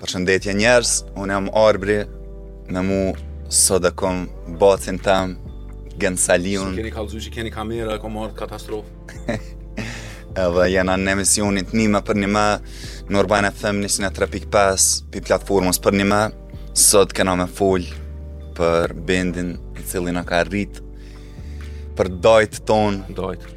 Përshëndetje njerëz, unë jam Arbri, me mu sot e kom bacin tem, Genc Salihun. S'keni kallëzu që keni kamera e kom ardhë katastrofë. Edhe jena në emisionin Nime për nime, në Urban FM 103.5, pi platformës Përnime, sot kena me fol për bendin i cili na ka rritë, për dajtë tonë. Dajtë.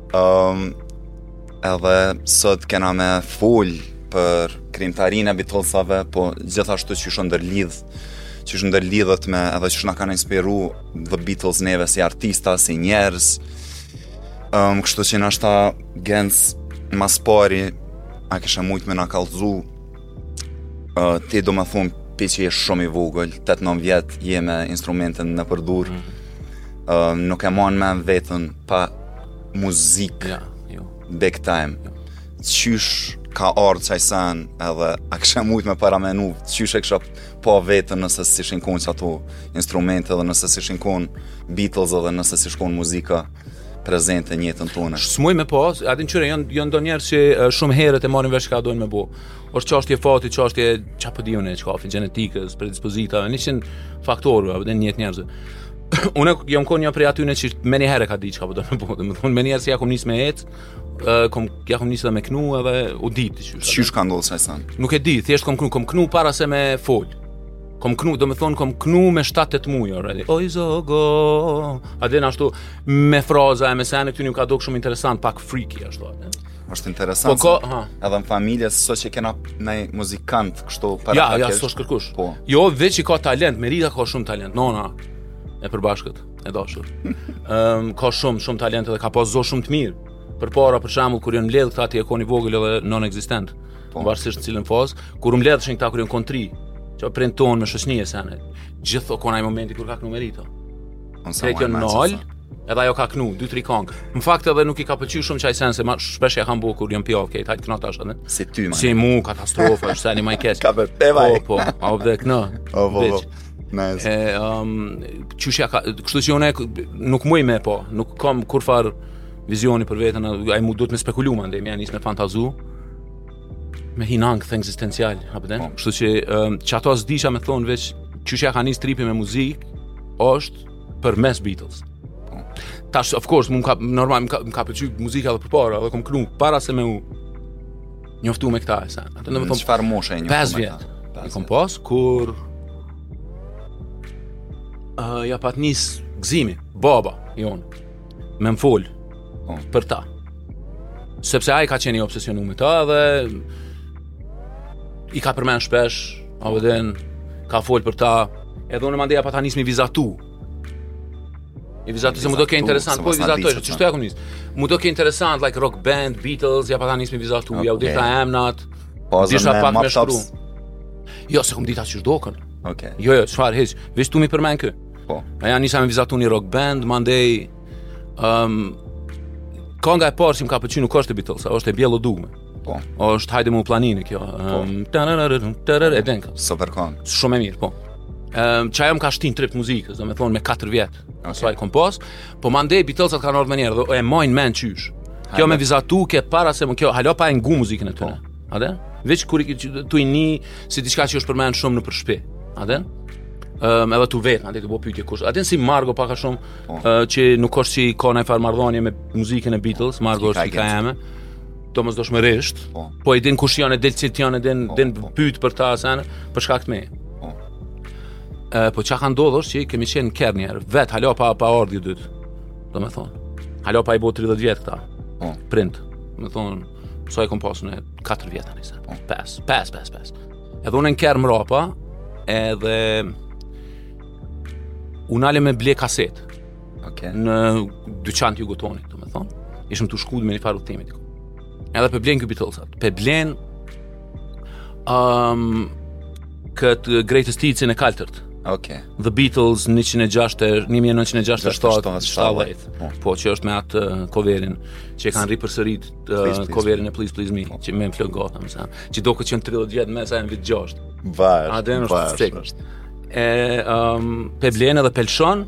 Um, edhe sot kena me fol për krijimtarinë e Beatlesave, po gjithashtu qysh ndërlidh, qysh ndërlidhet me edhe qysh na kanë inspiru The Beatles neve si artista, si njerëz. Um, kështu që nashta Genc ma s'pari, a kishe mujtë me na kallzu, Uh, ti domethonë pi që je shumë i vogël, 8-9 vjet je me instrumentin nëpër dur. Mm -hmm. uh, nuk e man men vetën pa muzikë. Ja, jo. Big time. Ja. Qysh ka ardhë qaj sen edhe a kishe mujt me paramenu qysh e kishe pa vetën nëse s'ishin kon qato instrumente edhe nëse s'ishin kon Beatles edhe nëse s'ish kon muzika prezente në jetën tonë. S'muj me pa, a din çure janë janë do njerëz që shumë herët e marrin vesh çka doin me bë. Është çështje fati, çështje ça po di une çkafi gjenetikës, predispozitave, niqin faktorë, a po din n'jetë t'njerëzve. Unë jam kon njo prej atyne qi menjëherë ka ditë çka po do me bë. Do të thonë menjëherë si ja kom nis me ec, kom ja kom nis me knu edhe u dit ti çysh. Çysh ka ndodhur sa sa. Nuk e di, thjesht kom knu, kom knu para se me fol. Kom knu, do me thonë, kom knu me 7-8 muj already, oj, zogo, a din ashtu, me fraza e me sene, këtyne ju ka dok shumë interesant, pak freaky, ashtu, a është interesant. Po ka, ha. Edhe në familje s'është që kena naj muzikant kështu para. Ja, ja, s'është kërkush. Po. Jo, veç i ka talent, Merita ka shumë talent, nona e përbashkët, e dashur. Ëm ehm, ka shumë, shumë talent edhe ka pas zo shumë të mirë. Përpara për shembull kur janë mbledh këta ti je kon i vogël edhe non-existent. Po. Varsisht cilën fazë, kur mbledhshin këta kur janë kon t'ri, prindt tonë me shoqni e sene. Gjithë o kon ai momenti kur ka kënu Merita. Unë sa kjo në nal, edhe ajo ka kënu, 2-3 kongë. Në fakt edhe nuk i ka pëlqy shumë qaj sen, se ma shpesh ja kanë bo kur janë pjanë, hajt, hajt kno tash edhe. Si ty, ma. Si mu, katastrofa, është seni ma i keq. Ka për pevaj. Po, po, a u dhe këna. Po, po, po. Nice. E, um, qysh ja ka, kështu që une nuk muj me pa, nuk kam kurfar, Vizioni për vetën, ai mund duhet me spekulu manej, me nis me fantazu. Me hi n'ankth ekzistencial, a po din. Po. Kështu që qato s'disha me thon veç qysh ja ka nis tripi me muzikë, është përmes Beatles. Po. Tash of course mu m'ka normal më ka, ka pëlqy muzika edhe përpara, edhe kom kënu para se me u njoftu me këta, sa. Atë do të thon çfarë moshe je njoftu me këta. Pesë i kom pas kur uh, ja pat nis Gzimi, baba jonë. me më fol oh. për ta. Sepse ai ka qenë i obsesionuar me ta dhe i ka përmend shpesh, a din edhe ka fol për ta, edhe unë mandej ja pata nis me i vizatu. I vizatu se m'u dokej interesant, po i vizatu, qështu ja kom nis. M'u dokej interesant like rock band, Beatles, ja pata nis me i vizatu, okay. Jau dite emnat. Po zënë me pak me shkru. Jo, s'e kom ditë qysh doken. Okej. Okay. Jo, jo, çfarë hiç, veç tu mi përmend ky. Po. E ja nisa me vizatu një rock band, ma ndej... Um, konga e parë që më ka pëlqy nuk është e Beatles, është e Bijelo Dugme. Po. Është Hajdemo u planine kjo. Po. Um, Tërër e denka. Super kong. Shumë e mirë, po. Um, qajo m'ka shti n'trip muzikës, domethonë me 4 vjetë. Okay. I kom pas, po mandej Beatles atë kanë ardhë menjëherë, dhe e maj në men qysh. Kjo me vizatu ke para se me... kjo, hala pa e ngu muzikën e tëne. Po. E? Veç kur i ke tu i nie si diçka që është përmend shumë nëpër shpi. Ate? Ëm um, edhe tu vetën, ate të bëj pyetje kush. Ate si Margo pak a shumë po. uh, që nuk është se ka najfar marrëdhënie me muzikën e Beatles, Margo është çika jeme. Domosdo më rresht. Po. po i din kush janë del cit janë den po, den po. pyet për ta sen për shkak të me. Po. Ë po çka ka ndodhur që kemi qenë n'Kranj, vet hala pa pa ardhi dyt. Domethonë. Hala pa i bë 30 vjet këta. Po. Prindt. Domethonë Sa i kom pasur unë, 4 vjet tani sa. 5, 5, 5, 5. Edhe unë n'kerr mrapa, edhe u nalëm me ble kaset. Okay. Në dyqan të Jugotonit, domethonë. Ishëm tu shku në nifar udhëtimi. Edhe p'e blen ky Beatlesat. P'e blen Um, këtë Greatest Hits-in e kaltërt. Okay. The Beatles 106 1967 po. po që është me atë uh, coverin që e kanë ripërsërit uh, coverin e Please Please Me po. që me më flë gota më sa që do këtë që në 30 vjetë me sa e në vitë gjosht Bash, bash, bash E um, p'e blen edhe p'e lshon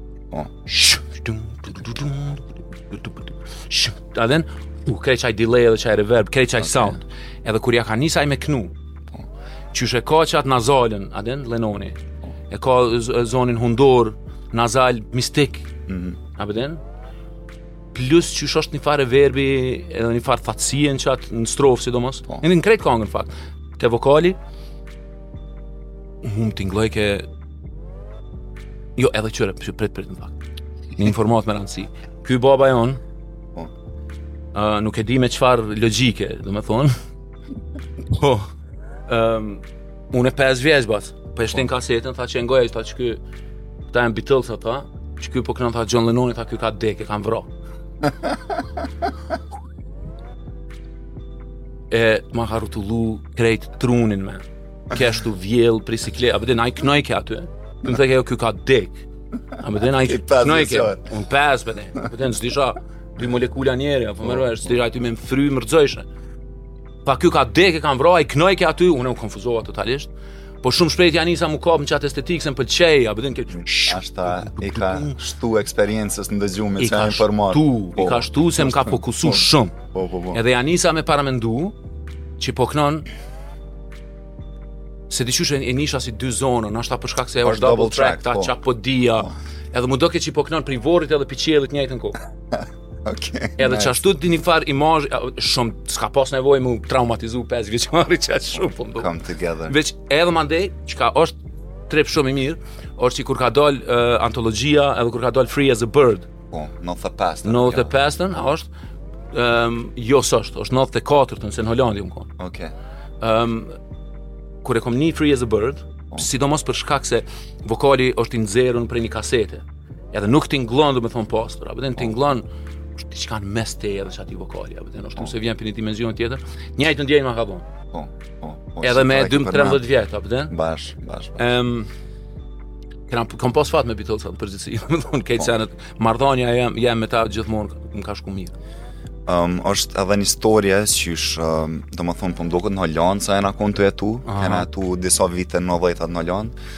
O, A din, u krejt qaj delay edhe qaj reverb, krejt qaj sound. Edhe kur ja ka nis ai me knu, qysh e ka qatë nazalen, a din, Lenoni, e ka zonin hundor, nazal, mistik, mhm. a din, plus që është një farë reverbi edhe një farë thatësie n'qatë në strofë, sidomos. Po. Në në krejt kongën, në fakt. Te vokali, Mu m'tingëllojke... Jo, edhe kqyre, që prit, prit, në fakt. Një informat me rëndësi. Ky baba jem, po. uh, nuk e di me çfar logjike, domethonë. Po. Um, unë 5 vjeç, bat. Po e shtin po. kasetën, tha qe ngoje, tha që ky... Kta janë Beatles, tha kta. Që ky po knon, tha John Lennon, tha ky ka dek, e kanë vro. e ma ka rrotullu krejt trunin me. Kështu vjell prej sikleti, a po din ai knojke aty. Më thanë jo ky ka dek. A po din ai knojke. Un pas bëne. A po din s'disha dy molekula njeri, apo më rroj, s'disha aty me m'fry m'rrzojshe. Pa ky ka dek e kanë vra, ai knojke aty, unë u konfuzova totalisht. Po shumë shpejt ja nisa me kap në qat estetikë se më pëlqej, a po din kë. Ashtu i ka shtu eksperiencës në dëgjim me çan informuar. Tu, po. i ka shtu se më ka fokusu shumë. Po, po, po. Edhe ja nisa me paramendu që po knon se di qysh e nisha si dy zona, ashtu për shkak se e është double track, ta po. qa po dhia, po. edhe m'u doke që po knon prej vorrit edhe prej qiellit njëjtën kohë. Okay, edhe qashtu një farë imazh, shumë, s'ka pas nevojë m'u traumatizu 5 vjeçari qashtu shumë, po më Come together. Veç edhe mandej, çka është trip shumë i mirë, është që kur ka dal uh, antologjia edhe kur ka dal Free as a Bird, Po, 95. 95-ën është ëm jo s'është, është 94-ën se në Hollandë jem kon. Okej. Okay. Ëm kur e kam ni Free as a Bird, po. sidomos për shkak se vokali është i nxjerrun prej një kasete. Edhe nuk tingëllon, domethënë pastër, a po din po. tingëllon si diçka në mes të edhe qaty vokali, a po din është oh. si vjen prej një dimensioni tjetër. Njëjtën ndjenjë ma ka bon. Po. Po. Edhe me 12-13 vjet, a po din? Bash, bash. Ëm Kena kam pas fat me Beatles në përgjithësi, domethënë këto janë marrëdhënia e jeme me ta gjithmonë më ka shku mirë. Um, është edhe një historie që është, um, domethonë, po m'doket po në Hollandë, sa jena konë tu jetu, kena jetu disa vite nondhetat në Hollandë,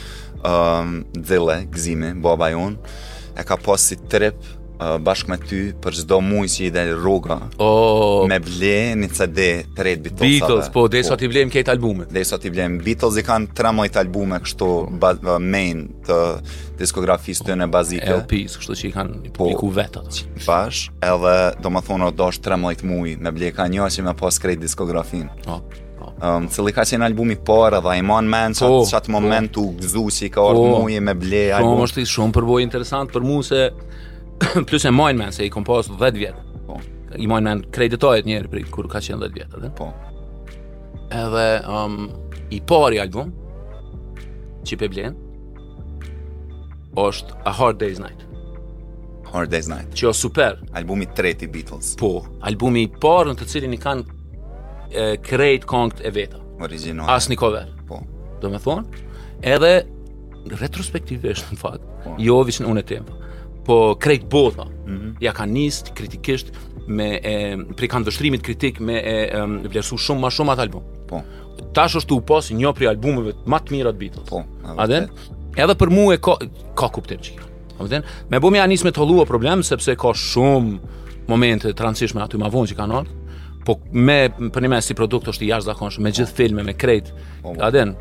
um, dhele, gzimi, baba jonë, e ka pas si trip, bashkë me ty për çdo muaj që i del rroga. Oh, me ble një CD të re Beatles. Beatles, po derisa po. t'i blejmë këta albumet. Derisa t'i blejmë Beatles i kanë tremdhet albume kështu po. main të diskografisë tyne bazike. LPs, kështu që i kanë po, publiku po, vetë ato. Bash, edhe domethonë u dash tremdhet muaj me ble ka një që me pas krejt diskografinë. Oh. Um, cili ka qenë albumi i parë dhe e man men që po, atë po. moment u gëzu që i ka orë po. mujë me ble po, album. Po, është shumë përvojë interesante për mu se plus e maj men se i kom pas 10 vjetë. Po. I man men krejt detajet njeri prej kur ka qenë 10 vjetë edhe. Po. Edhe um, i pari album që e blen është A Hard Day's Night. Hard Day's Night. Që o super. Albumi i tretë i Beatles. Po, albumi i parë në të cilin i kanë e krejt këngët e veta. Original. Asnjë cover. Po. Domethonë, edhe retrospektivisht në fakt, po. jo veç unë e ti, po krejt bota. Mm -hmm. Ja ka nis kritikisht me e prej kandvështrimit kritik me e, e vlerësu shumë më shumë atë album. Po. Tash është u pas një prej albumeve më të mira të Beatles. Po. A din? Edhe për mua e ka ka kuptim çka. Kupton? Me bo me ja nis me tëhollu o problem sepse ka shumë momente të rëndësishme aty më vonë që kanë ardhur. Po për nime si produkt është i jashtëzakonshëm me gjithë filme me krejt. Po, po. A den?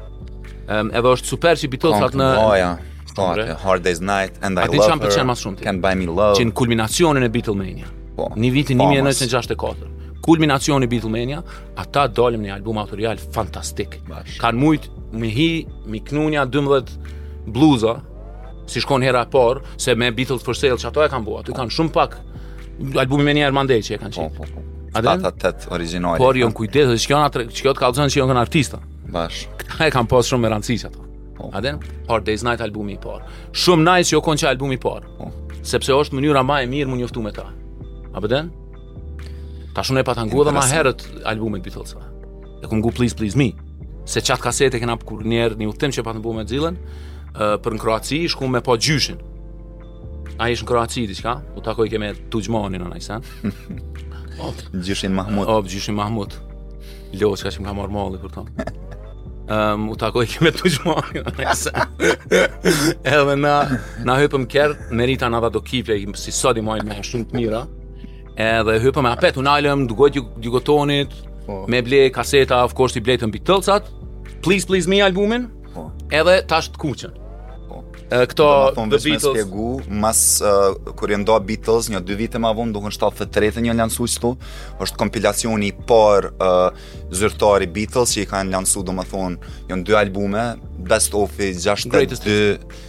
Ëm um, edhe është super që i bitot atë në Oh ja. Po, Hard Day's Night and I Love. A di çfarë pëlqen më shumë ti? Can't Buy Me Love. Që në kulminacionin e Beatlemania. Po. Në vitin 1964. Kulminacioni i Beatlemania, ata dalin një album autorial fantastik. Kan mujt me hi, me knu nja 12 bluza, Si shkon herave, se me Beatles for Sale qato e kanë bo, aty kanë shumë pak album i menjëhershëm, mandej që e kanë qenë. Po, po, po. Ata ata tetë origjinale. Por jo kujtë, se kjo na kjo të kallzon se jon kanë artista. Bash. Këta e kanë pas shumë me rëndësi ato. Po. A den? Hard Day's Night albumi i parë. Shumë nice që o kon qi albumi i parë. Po. Sepse është mënyra ma e mirë me u njoftu me ta. A den? Tash unë e pata ngu edhe ma herët albumet Beatles-ave. E kom ngu Please Please Me. Se qat kasetë e kena kur një herë një udhtim që pata bo me Xilën, për në Kroaci shkum me pa gjyshin. Ai ish në Kroaci diçka, u takojke me Tuxhmanin a naj sen. Op, gjyshin Mahmut. Op, gjyshin Mahmut. Lo, çka që m'ka marr malli për ta. Ehm, um, u takojke me Tuxhmanin a naj sen. Edhe na na hypëm n'kerr, Merita na dha do kifle, si sot i maj n'men shumë të mira. Edhe hypëm me apet, u nalëm, duke u kthy, po. me ble kaseta, of course, i blejmë Bitëllsat, Please Please Me albumin, po. edhe tash të kuqën. Po. Këto The Beatles. Dhe me shpjegu, mas uh, kur jon nda Beatles, një dy vite ma vonë, dikun 73-tën i lansu qetu, është kompilacioni parë uh, zyrtar i Beatles që i kanë lansu, domethonë, janë dy albume, Best of 62,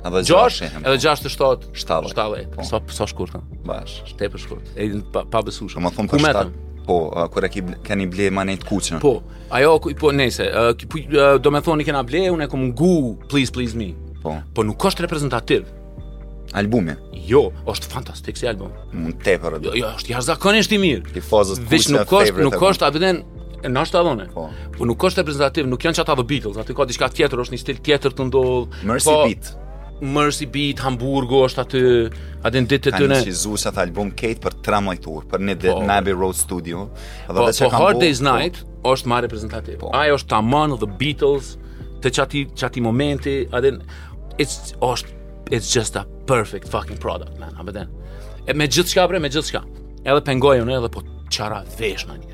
Edhe 6, edhe 6 të 7, 7, 7, sa sa shkurt. Bash, tepër shkurt. E pa, pabesueshme. Ma thon për shtat. Po, kur e keni ble ma n'të kuqen. Po, ajo po nëse, po, domethonë i kena ble, unë e kom ngu, Please Please Me. Po. Po nuk është reprezentativ. Albumi. Jo, është fantastik si album. Mund të tepër. Jo, jo, është jashtëzakonisht i mirë. Tifoz i t'kuqes. Veç nuk është, nuk është, a den E nashta edhe. Po. Po nuk është reprezentativ, nuk janë qata The Beatles, aty ka diçka tjetër, është një stil tjetër tu ndodh. Mersey po, Beat. Mersey Beat, Hamburgu është aty, a den në ditë të tyre. Kanë inçizu qat album krejt për tremdhet orë, për në po, Abbey Road Studio. Dhe po, po Hard Day's po. Night po, është ma reprezentativ. Po. Ai është tamam The Beatles të qati qati momenti, a den it's është it's just a perfect fucking product, man. A den. E me gjithçka bre, me gjithçka. Edhe pe ngoj un edhe po qaraveshna një.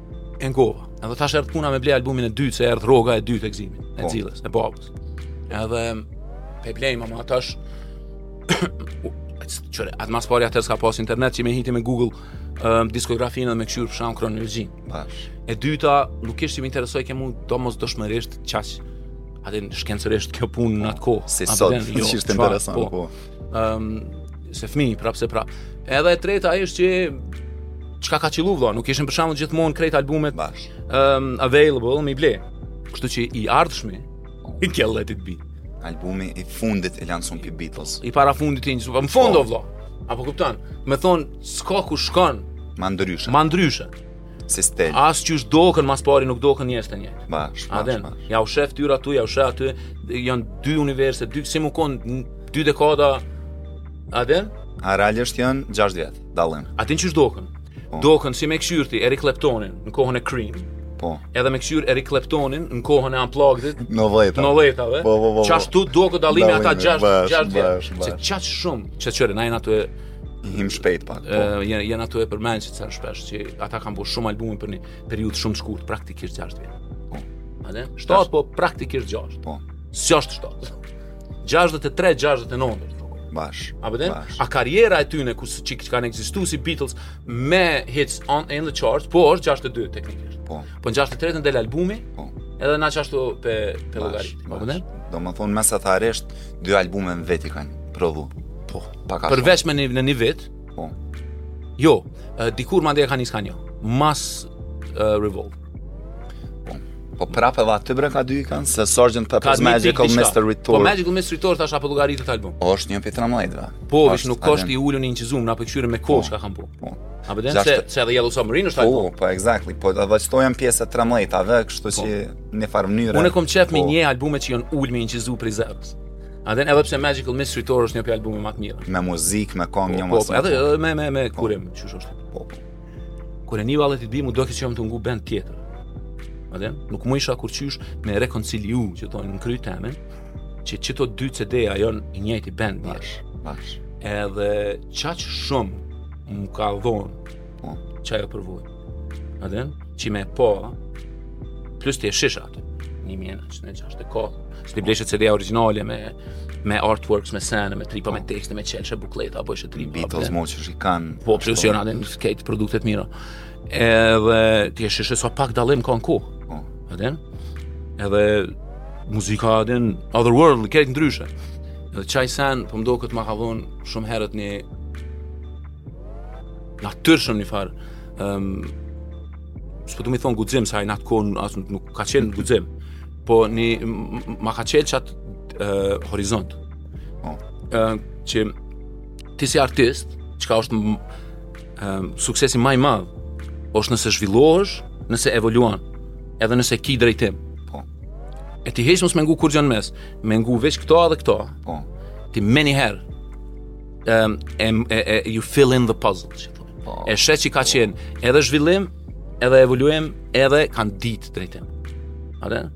E ngova. Edhe tash erdh puna me ble albumin e dytë, se erdh rroga e dytë e Gzimit, e Xilës, po. e babës. Edhe, pe blej, mama, tash, kqyre, a den ma s'pari atëherë s'ka pas internet, që me hi ti në Google, um, diskografinë dhe me kqyrë për shembull kronologjin. Bash. E dyta, nuk ish që më interesojke mu domosdoshmërisht qaq, a den shkencërisht kjo punë në atë kohë. Se sot, jo, që ishte interesant, po. Ëm um, se fëmijë prapseprap. Edhe e treta ajo është që çka ka qillu vëlla, nuk ishin për shembull gjithmonë krejt albumet bash. Um, available me ble. Kështu që i ardhshmi i ke let it be. Albumi i fundit i lansum prej Beatles. I para fundit i një, më fund o po. vëlla. Apo kupton? Domethonë s'ka ku shkon. Ma ndryshe. Ma ndryshe. si stil. As qysh dokën ma s'pari nuk dokën njerëz të njëjtë. Bash, bash, bash. Ja u shef ftyrat, ja u shef aty, janë dy universe, dy si me konë dy dekada. A e din? A realisht janë 6 vjet, dallim. A din qysh dokën? Po. Dokën si me kshyrë ti Eric Claptonin në kohën e Cream. Po. Edhe me kshyrë Eric Claptonin në kohën e Unplugged. Në vëta. Në vëta, ve. Po, po, po. Qaq po. tu dokë dallimi ato 6 6 vjet. Qaq shumë, çash çore, na jena ty hi shpejt pak. Po. Uh, janë jan ato e përmend që thash shpesh që ata kanë bërë shumë albume për një periudhë shumë të shkurtë, praktikisht 6 vjet. Po. A e din? Shtat po praktikisht 6. Po. S'është shtat. 63, 69. Bash. A po e din? Bash. A karriera e tyne ku si qik që kanë ekzistuar si Beatles me hits on in the charts, po është 62 teknikisht. Po. Po 63-ën del albumi. Po. Edhe na qashtu pe pe llogarit. A po e din? Domethënë mesatarisht dy albume n'vjet kanë prodhu. Po. Pak Përveç me në një vit. Po. Jo, uh, dikur mandej e kanë një, s'kanë, jo. Mas uh, Revolver. Po. Po prapë edhe aty bre ka dy, i kanë se Sergeant Pepper's Magical Mystery po, Tour. Po Magical Mystery Tour tash a po e llogaritë ti album. Po është një pjesë e madhe. Po, është nuk është i ulur në inçizum, na pëlqyer me kohë çka po, kanë bërë. Po. A po e din se se edhe Yellow Submarine është album. Po, po exactly. Po edhe këto janë pjesë e 13-tave, kështu po. që në farë mënyre. Unë kam qef me ni albume që janë ulë me inçizu prizervës. A e din edhe pse Magical Mystery Tour është një prej albumeve më të mirë. Me muzikë, me kongë, një mos. Edhe edhe me me me po. kurim, qysh është. Po. Kur e nijsha, valla, t'u bijke mu do t'jesh tu ngu band tjetër. A e din nuk mujsha kurqysh me reconcile që thonë në kryt tem, që që të dy CD-a janë i njëjti band. Bash, bash. Edhe qaq shumë më ka dhonë Po. Qajo përvojë. A e din? Që me po, plus ti e shihshe atë. Një mjena, që në qashtu e ka. Që të bleshe CD-a originale me, me artworks, me sene, me tripa, me po. tekste, me, e çelshe, bukleta, a po, ishte tripa. Beatles ma që shikan. Po, plus janë, a e din, krejt produkte t'mira. Edhe ti e shihshe sa pak dalim ka në ku. Po. A e din? Edhe muzika, a e din, another world, krejt ndryshe. Edhe qaj sen, po mendoj, këtë ma ka dhonë shumë herët një Natyrshëm një farë, um, s'po du me thonë guxim, se ai në atë kohë as nuk ka qenë guxim, po një, ma ka çelë qat uh, horizont. Oh. Uh, që ti si artist, çka është um, suksesi ma i madh, është nëse zhvillohesh, nëse evoluon, edhe nëse ki drejtim. Po. E ti hiç mos me ngu kurgja n'mes, me ngu veç këto edhe këto. Po. Ti meniherë, um, e, e, e, you fill in the puzzle, që thojnë. Po. E sheh që ka qenë edhe zhvillim, edhe evoluim, edhe kanë ditë drejtim. A e din?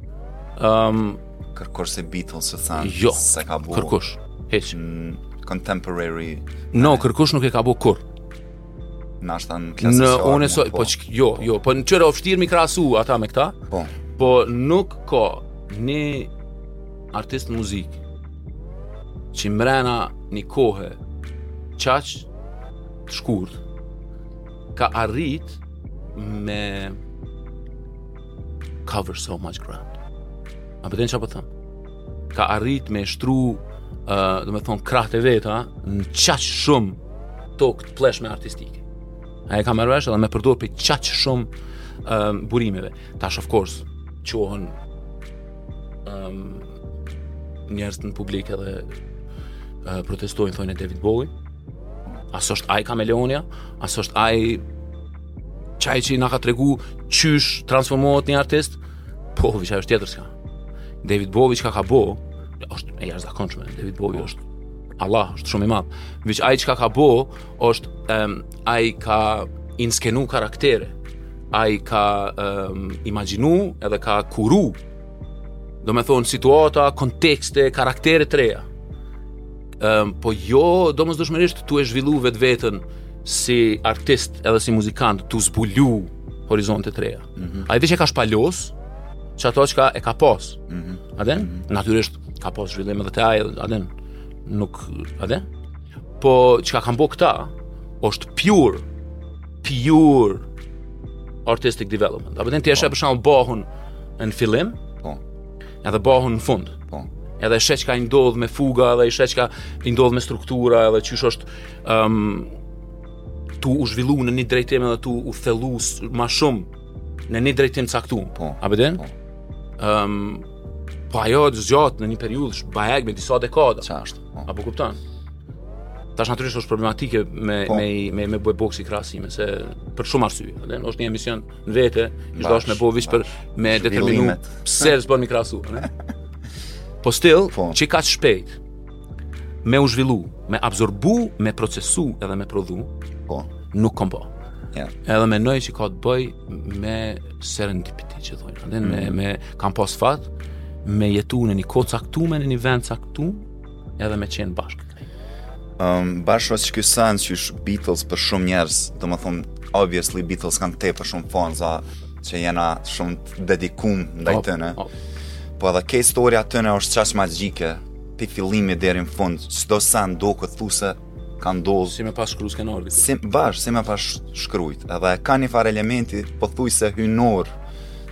Um, Kërkush si Beatles s'e, thonë, jo, s'e ka bo. Kërkush, hiç. Mm, contemporary. No, e... kërkush nuk e ka bo kurrë. Nashta në klasë Në unë e po, po jo, jo, po në qërë o vshtirë me i krahasu ata me këta. Po. Po nuk ka një artist muzike, që mrena një kohë qaq të shkurt, ka arrit me cover so much ground. A po e din çka po thom? Po ka arrit me shtru, uh, domethonë, krahët e veta, në qaq shumë tokë të plleshme artistike. A je ka merr vesh edhe me përdor prej qaq shumë uh, burimeve. Tash of course, çohen um, njerëz në publik edhe uh, protestojnë thonë e David Bowie. A s'është ai kameleoni? A s'është ai qaj që na ka tregu qysh transformohet një artist? Po, veç është tjetër çka. David Bowie çka ka bo, është e jashtëzakonshme. David Bowie është Allah, është shumë i madh. Veç ai çka ka bo, është um, ai ka inskenu karaktere, ai ka um, imaginu edhe ka kuru, domethonë situata, kontekste, karaktere të reja. Um, po jo, domosdoshmërisht, tu e zhvillu vetveten si artist edhe si muzikant, tu zbulu horizonte të reja. Mm -hmm. Ai veç e ka shpalos, qato çka e ka pas. Mm -hmm. A e din? Mm -hmm. Natyrisht, ka pas zhvillim edhe te ai, a e din? Nuk, a e din? Po çka kanë bo këta është pure pure artistic development. A e din, ti e sheh, po. për shembull Bahun në fillim? Po. Edhe Bahun në fund. Po. Edhe sheh çka i ndodh me fuga edhe e sheh çka i ndodh me struktura edhe qysh është ëm um, tu u zhvillu në një drejtim edhe tu u thellu ma shumë në një drejtim t'caktum. Po. A vetëm? Po. Ëm um, po ajo zgjat në një periudhë bajagi me disa dekada. Çfarë është? A po kupton? Tash natyrisht është problematike me po. me me me bo ksi krahasime se për shumë arsye. Dhe është një emision në vete, u dashke me bo veç për me determinu pse t'bojmë krahasime? Po still, po. kaq shpejt me u zhvillu, me absorbu, me procesu edhe me prodhu, po. nuk kom pa. Yeah. Edhe mendoj që ka të bëj me serendipity që thojnë. Mm. Me, me pas fat me jetu në një kohë t'caktume, në një vend t'caktum. Tu edhe me qenë bashkë këtej. Um, bash kjo osht arsyja që është Beatles për shumë njerëz, domethënë, obviously Beatles kanë tepër shumë fansa që jena shumë t'dedikum ndaj oh, tyne. Oh. Po edhe krejt historia e tyne është qaq magjike, pi fillimi deri në fund, çdo send pothuajse ka ndodhur. Si me pas shkru skenarin. Si bash, si me pas shkru. Edhe ka një far elementi pothuajse hyjnor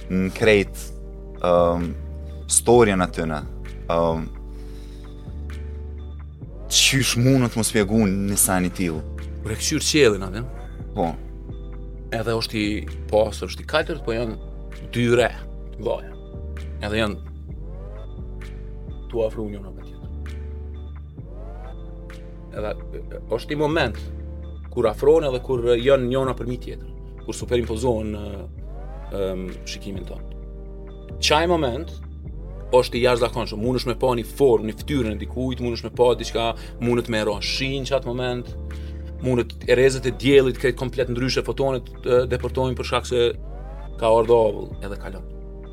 në krejt um, storien e tyne, um, qysh mundet me u shpjegu një sen i tillë. Kur e kqyr qiellin, a din, Po. Edhe është i pastër, është i kaltër, po janë dy re, vaja. Edhe janë tu afru njëna tjetrës. Edhe është ni moment, kur afrohen dhe kur janë njona përmi tjetrën. kur superimpozohen në um, shikimin tonë. Qaj moment, është i jashtëzakonshëm. Mundesh me pa një formë, një fytyrën e dikujt, mundesh me pa diçka, mundet me ra shi n'qat moment. Mundet e rrezet e diellit krejt komplet ndryshe fotonet depërtojnë për shkak se ka ardhur edhe kalon.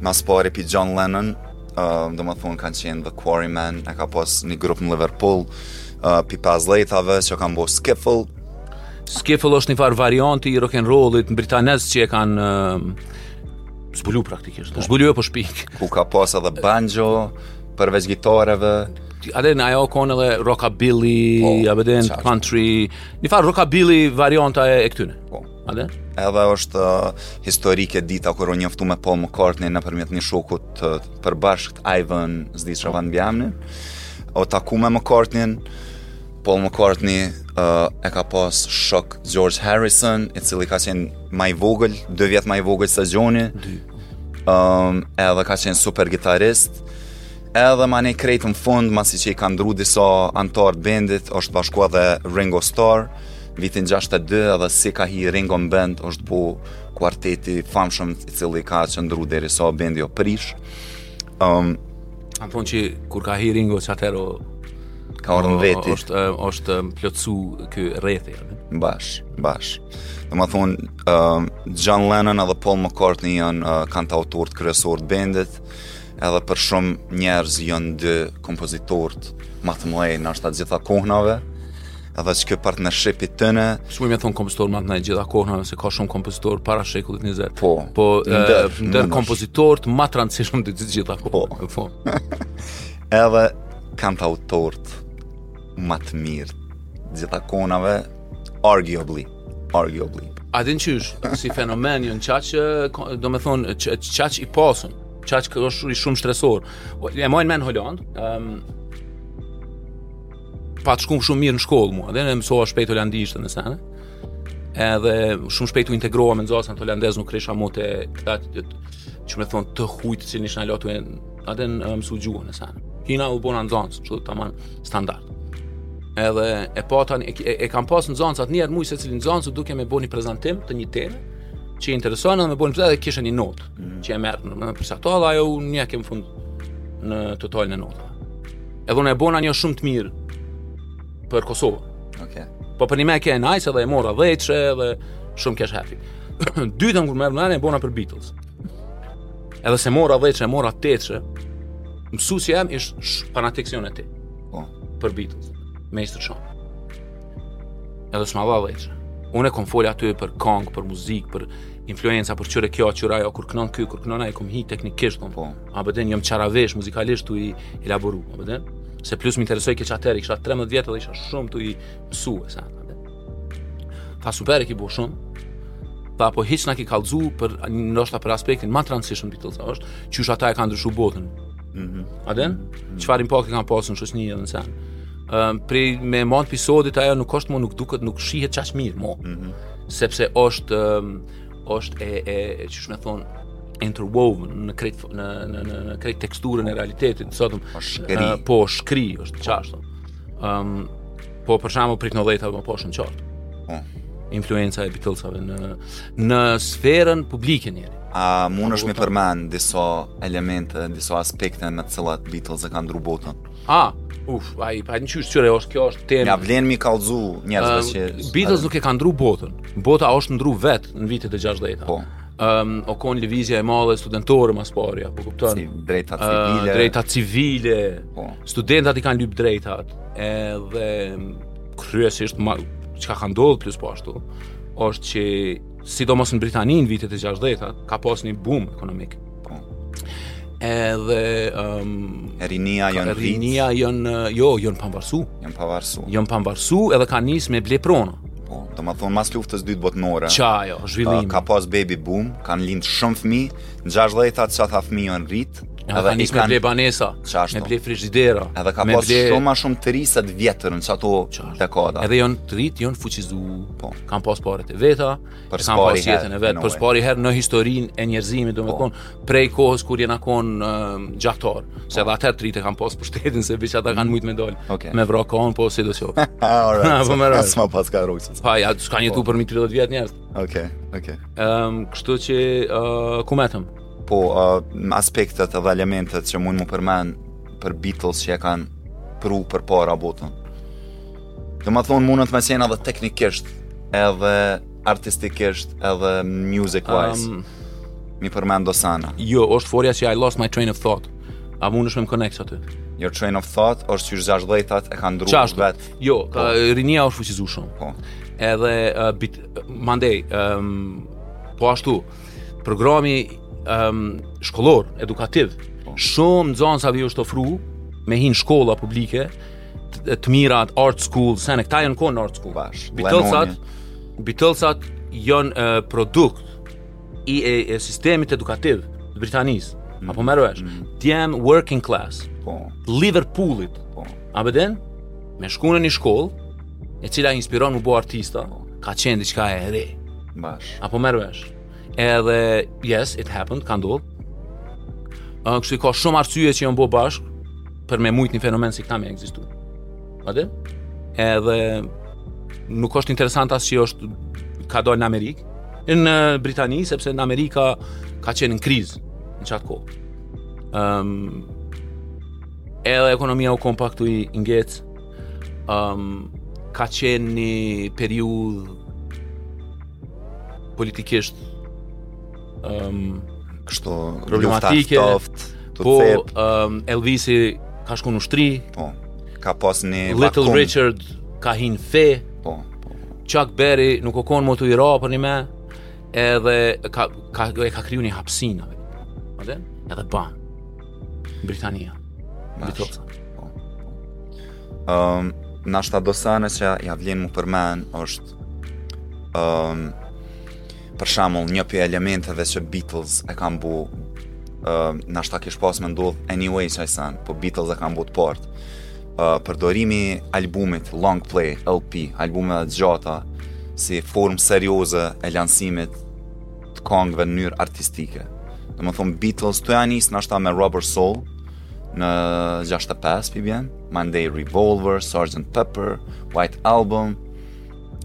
Ma s'pari pi John Lennon, uh, domethënë kanë qenë The Quarrymen, e ka pas një grup në Liverpool, uh, pi pesëdhjetave që kanë bo Skiffle. Skiffle është një farë varianti i rock'n'rollit britanez që e kanë uh, zbulu praktikisht, po. zbulu apo shpik. Ku ka pas edhe banjo, përveç gitareve, a din, ajo u konë edhe rockabilly, po, a din, country, një farë rockabilly varianta e, e këtyne. Po. A din? Edhe është uh, historike dita kur u njoftu me Paul McCartney nëpërmjet një shokut të uh, përbashkët Ivan, s'di qysh ia vjen mbiemri. U taku me McCartney, Paul McCartney uh, e ka pas shok George Harrison, i cili ka qenë më i vogël, dy vjet më i vogël se Johnny. Um, edhe ka qenë super gitarist. Edhe manej krejt në fund, masi që i ka ndru disa antarë t'bendit, është bashku edhe Ringo Starr. Vitin gjashtëdhetë e dy edhe si ka hi Ringo në bend, është bu kuarteti i famshëm i cili ka qëndru deri sa bendi u prish. Um, A thonë që kur ka hi Ringo që atëherë ka orën veti. është, është plotsu ky rrethi. Bash, bash. Do me thonë, uh, John Lennon edhe Paul McCartney janë uh, kantautorët kryesorë t'bendit, edhe për shumë njerëz janë dy kompozitorët më të mëdhenj ndoshta të gjitha kohnave, Edhe që kjo partnershipi i tyne... S'muj me thonë kompozitor ma t'mdhenj e gjitha kohënave, se ka shumë kompozitorë para shekullit njëzet. Po, po ndër, e, ndër kompozitorët ma të rëndësishëm të gjitha kohënave. Po, po. Edhe kantautorët ma të mirë t'gjitha kohënave, arguably, arguably. A din qysh, si fenomen jënë qaq, do me thonë, qaq i pasun, qaq që është shumë shtresor. E maj men në Holland, um, pat shku shumë mirë në shkollë mua, dhe mësova shpejt holandishten e sene, edhe shumë shpejt u integrova me nxansat holandezë, nuk kesha mo të këta të qysh me thonë të hujtë që nisshin, lotu e, a din, me mësu gjuhën e sene. Hina u bona nxans, qashtu taman standart. Edhe e patan, e, e, e kem pas nxansat njëherë n'muj secili nxans u duke me bo një prezentim të një teme, që i intereson edhe me bo një prezentim dhe kishe një notë, mm. që e merrje për sa ajo u njehke në fund në totalin e notave. Edhe unë e bona një shumë të mirë për Kosovë. Okej. Okay. Po prej nime ke nice edhe e mora dhejtëshe edhe shumë kesh happy. Dytën kur m'erdh radha e bona për Beatles. Edhe s'e mora dhjetëshe, e mora tetëshe, mësusi jem ish fanatik si unë e ti. Po. Për Beatles. Mister Sean. Edhe s'ma dha dhjetëshe. Unë e kom fol aty për kong, për muzik, për influenca, për qyre kjo, qyre ajo, kur kënon kjo, kur kënon ajo, kom hi teknikisht, po. A po din jam çarravesh muzikalisht tu i elaboru, a po din? Se plus më interesojke qatëherë, kisha 13 vjet dhe isha shumë tu i mësu sene. Tha super e ki bo shumë, tha po hiç s'na ki kallxu për ndoshta për aspektin ma transishëm t'Beatlesave është, qysh ata e kanë ndryshu botën. Mhm. Mm a din? Mm -hmm. Çfarë impakti kanë pasur në shoqëni edhe sen? Ëm um, prej perspektivës sotit ajo nuk është mo nuk duket nuk shihet qaq mirë mo. Mm -hmm. Sepse është um, Është e e qysh me thonë interwoven në krejt në në në, në krejt teksturën e realitetit, sot o shkri, uh, po shkri është qashtu. Ëm um, po për shembull prej 90-tave e poshtë shihet qartë. Po. Influenca e Beatlesave në në sferën publike njëri. A mundesh me përmend disa elemente, disa aspekte me të cilat Beatles e kanë ndru botën? A, uf, ai pa një çështë çore, është kjo është temë. Ja vlen me i kallxu njerëzve uh, që Beatles nuk e kanë ndru botën. Bota është ndru vet në vitet e 60-ta. Po. Ëm um, o kon lëvizja e madhe studentore ma s'pari, po kupton? Si drejta civile. Uh, drejta civile. Po. Studentat i kanë lyp drejtat. Edhe kryesisht çka ka ndodh plus po ashtu është që sidomos në Britani në vitet e 60-ta, ka pas një boom ekonomik. Po. Edhe ëm um, rinia janë rrit. Rinia janë jo, janë pavarsu. Janë pavarsu. Janë pavarsu edhe kanë nis me ble pronë. Po, do me thonë mas luftës dytë botënore. Qajo, zhvillim. Uh, ka pas baby boom, kanë lind shumë fëmijë, në 60-ta qata fëmijë janë rrit. Edhe kanë nis me ble banesa, me ble frigidera. Edhe ka pas ble... shumë më shumë të ri se të vjetër në qato dekada. Edhe janë rrit, janë fuqizu. Po. Kanë pas paret e veta, për kanë pas jetën e vet, për s'pari herë në historinë e njerëzimit, domethënë po. prej kohës kur jena kon uh, gjahtarë, se po. atëherë e kanë pas për shtetin se veç ata kanë mujt me dal. Okay. Me vra kon, po si do të shoh. Ah, ora. Ah, po më rroj. S'ma pas ka rrugë. Pa, ja s'ka një po. tu përmi 30 vjet njerëz. Okej, okej. Ehm, kështu që uh, ku metëm? Po, uh, aspektet dhe elementet që mundem me përmend për Beatles që e kanë pru për para botën. Domethonë mundet me qenë edhe teknikisht, edhe artistikisht, edhe music wise. Um, Me i përmend do sana. Jo, është forja që I lost my train of thought. A mundesh ti me më connect aty? Your train of thought është qysh 60-tat e kanë ndru vet. Jo, po. Uh, rinia është fuqizu shumë. Po. Edhe, uh, bit, mandej, um, po ashtu, programi um, shkollor, edukativ, po. shumë nxënësve iu është ofru, me hi n'shkolla publike, të mirat, art school, se këta janë konë n'art school. Bash, Beatlesat, Beatlesat janë uh, produkt i, e, e sistemit edukativ të Britanisë. Mm. A po merr vesh, mm. djem working class, po. Liverpoolit, po. a be den, me shku në një shkollë, e cila inspiron me u bo artista, po. ka qenë diqka e re. Bash. A po merr vesh. Edhe yes, it happened, ka ndodh. Ëh, kështu ka shumë arsye që janë bërë bashk për me mujt një fenomen si këta me ekzistu. A dhe? Edhe nuk është interesant që s'është, ka dalë në Amerikë, në Britani sepse në Amerika ka qenë në krizë në qat kohë. Ëm um, edhe ekonomia u kon pak tuj ngec. Ëm um, ka qenë një periudhë politikisht um, kështu problematike toft po, thep um, Elvisi ka shku në ushtri po ka pas një vakum. Little Richard ka hi n'fe po, po. Chuck Berry nuk o konë më i ri për një me edhe ka, ka, e ka kriju një hapsinë edhe, edhe ban Britania Bitosa po. um, Nashta do sene që ja vlen me përmen është Um, për shembull, një prej elementeve që Beatles e kanë bo, uh, nashta kish pas me ndodhë, anyway qiky sen, po Beatles e kanë bo të parët. Uh, përdorimi albumit, long play, LP, albumet e gjata, si formë serioze e lansimit të kongëve në mënyrë artistike. Domethonë Beatles, ta ja nisë nashta me Rubber Soul, në 65 po vjen, mandej Revolver, Sgt. Pepper, White Album,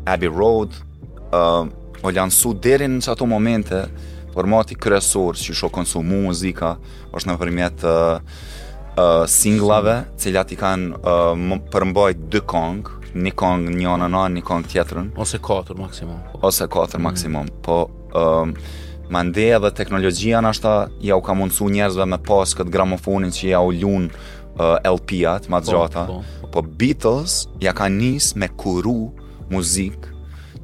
Abbey Road, uh, o lansu deri në qato momente, formati kryesor qysh u konsumu muzika, është nëpërmjet uh, uh, singlave, të cilat i kanë uh, përmbajt dy kongë, një kongë një anë, një kongë tjetrën. Ose katër maksimum. Ose katër mm. maksimum, po... Um, Mandej edhe teknologjia nashta ja u ka mundësu njerëzve me pas këtë gramofonin që ja u lunë uh, LP-at ma të gjata, po, po. po Beatles ja ka nis me kriju muzikë,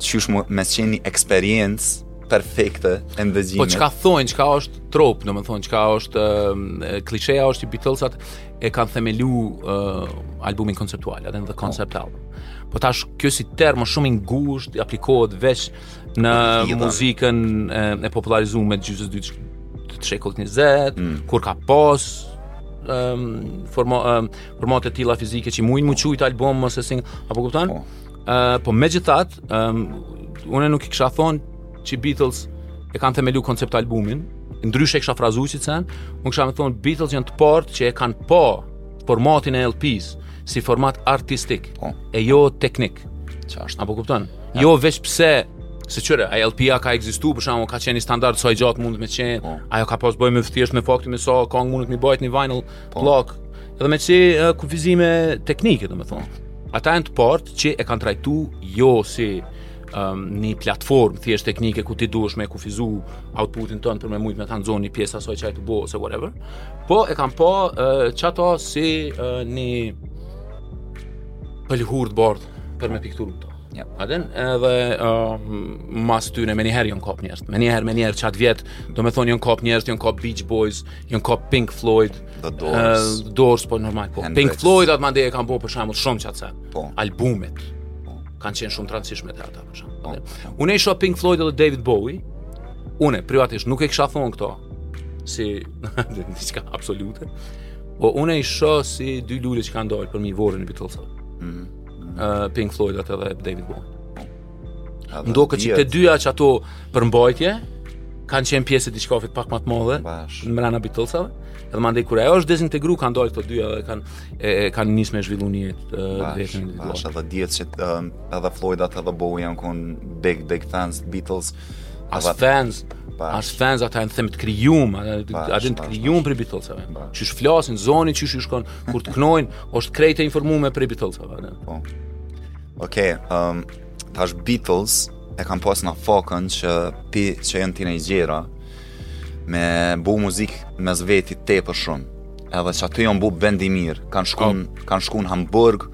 qysh me qenë një eksperiencë perfekte e ndëgjimit. Po çka thonë, çka është trop, domethënë çka është e, klisheja është që Beatlesat e kanë themelu e, albumin konceptual, the concept album. Po tash kjo si term është shumë i ngushtë, aplikohet veç në muzikën e, e popullarizume n'gjysës dytë të shekullit 20, mm. kur ka pas um, forma, um, formate të tilla fizike që mujnë m'u qujt album ose single, a po kupton? Po. Uh, po megjithatë, um, une nuk kisha thonë që Beatles e kanë themelu koncept albumin, ndryshe e kisha frazu qët sen, unë kisha me thonë Beatles janë të parët që e kanë po formatin e LPs si format artistik po. e jo teknik. Çfarë? A po kupton? Ja. Jo veç pse se qyre, LP-ja ka ekzistu, për shembull ka qenë standard sa i gjatë mundet me qenë. Po. Ajo ka pas bo me thjesht me faktin se sa kangë mundet me bajt një vinyl po. pllakë. Edhe me qëto uh, kufizime teknike, domethënë. Ata janë të parët që e kanë trajtuar jo si um, një platformë thjesht teknike ku ti duhesh me kufizu outputin tënd për me mujt me ta nxon një pjesë asaj çka je tu bo ose whatever. Po e kanë pa uh, qato si uh, një pëlhurë të bardh për me pikturu këto. Ja. A din edhe uh, mas tyne meniher janë kap njerëz. Meniher meniher qat vjet, domethonë janë kap njerëz, janë kap Beach Boys, janë kap Pink Floyd, The Doors. Uh, Doors po normal po. Hendrix. Pink Floyd atë mandej e kanë bo për shembull shumë qat sen. Po. Albumet. Kanë qenë shumë të rëndësishme te ata për shembull. Po. Unë i shoh Pink Floyd dhe David Bowie. Unë privatisht nuk e kisha thonë këto si diçka absolute. Po unë i shoh si dy lule që kanë dalë përmi vorrin e Beatles. Mhm. Mm uh, Pink Floydat dhe David Bowie. Domethënë që të dyja që ato përmbajtje, kanë qenë pjesë e diçkafit pak më të madhe mbrena Beatlesave. Edhe mandej kur ajo është dezintegru kanë dalë këto dyja dhe kanë e, e kanë nis me zhvillu një jetë të veten Bash, edhe dihet që të, edhe Floydat edhe Bowie janë kun big, big fans Beatles As edhe, fans, bash, as fans ata janë, them, të kryum, ata janë të kryum prej Beatlesave. Qysh flasin, zoni qysh shkon, kur të knojnë, është krejt e informume prej Beatlesave. Po. Ok, um, tash Beatles e kanë pas nafakën që, pi që janë tinejxhera, Me bu muzik mes veti tepër shumë Edhe çaty janë bu bendi mirë Kanë shku në po. kan shku Hamburg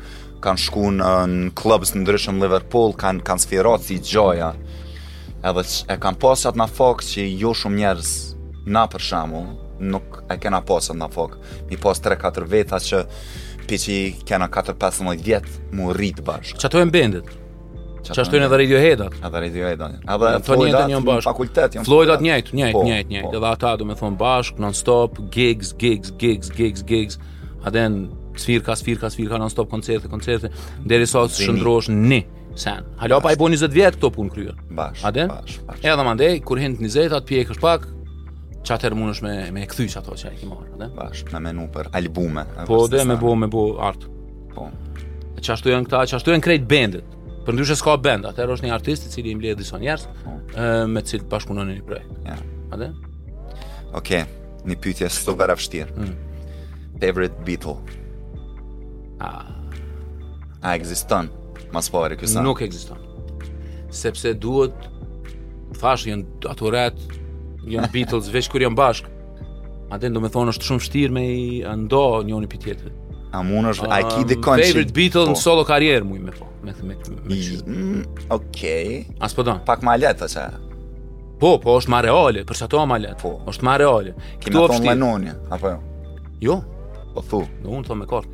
Kanë shku në, në klubs të ndryshëm Liverpool Kanë kan svirat si gjaja Edhe që e kanë pasë atë nafakë që jo shumë njerëz Na për shembull Nuk e kena pasë atë nafakë Mi pasë 3-4 veta që Pi që i kena 14-15 vjetë Mu rritë bashkë Çajo e bën bendin Çashtu edhe Radioheadat? Edhe Radioheadat. A do të thonë në bashkë fakultet janë. Floydat njëjtë, njëjtë, po, njëjtë, njëjtë. Po. Edhe ata do të thonë bashk non stop gigs, gigs, gigs, gigs, gigs. A din svirka, svirka, svirka non stop koncerte, koncerte deri sa të shndrrohesh në sen. Hala pa i bën 20 vjet këto punë kryer. Bash. A din? Bash. Edhe mandej kur hin në 20-at pjekësh pak, çatëherë mundesh me me kthy çato që i ke marrë, a din? Bash, me menu për albume. Po, dhe me bë me bë art. Po. E çashtu janë këta, çashtu janë krejt bendet. Përndryshe s'ka bend, atëherë është një artist i cili i mbledh disa njerëz po. me të cilët bashkëpunon në një projekt. Ja. A din? Okej, okay. një pyetje super e vështirë. Mm. Favorite Beatle. Ah. A ekziston? Mas pari, kjo? Nuk ekziston. Sepse duhet patjetër janë të katërt, janë Beatles veç kur janë bashkë. A din do me thonë është shumë vështirë me i nda njëri prej tjetrit. A mundesh a ki the country? Favorite Beatles në po. solo karrierë mujë me po. Me me me. Mm, okej. A s'po don. Pak më lehtë sa. Po, po është më reale, për çato më lehtë. Po, është më reale. Këtu është Lenoni, apo jo? Jo. Po thu. Nuk mund të thonë McCart.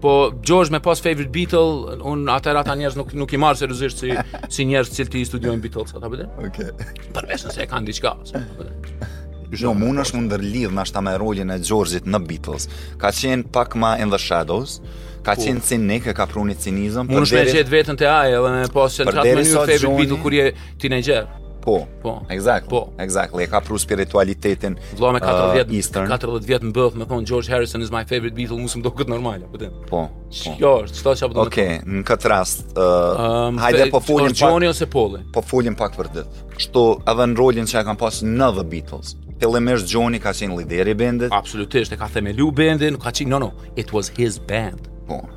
Po George-in me pas favorite Beatle, un atëra ata njerëz nuk nuk i marr seriozisht si si njerëz që ti studiojnë Beatles a din. Okej. Okay. Përveç nëse e kanë diçka. Jo, mu m'është më ndërlidhun ashta me rolin e Gjorgjit në Beatles. Ka qenë pak ma in the shadows, ka po. qenë cinik e ka pru ni cinizëm. Munësh me gjetë vetën te aj dhe me pas në atë mënyrë favorite Beatle kur je Teenager. Po, po. Exactly. Po. Exactly. E ka pru spiritualitetin. Vlla me 14 vjet, uh, Eastern. 14 vjet me m'than, më thon George Harrison is my favorite Beatle, mos m'doket normal, apo ti? Po. po. Kjo është, çfarë çfarë do të Okej, në këtë rast, ë, uh, um, hajde po folim pak. Johnny ose Pauli? Po folim pak për dytë. Kështu edhe në rolin që e kanë pas në The Beatles. Fillimisht Johnny ka qenë lideri i bendit. Absolutisht, e ka themelu bendin, ka qenë no no, it was his band. Po.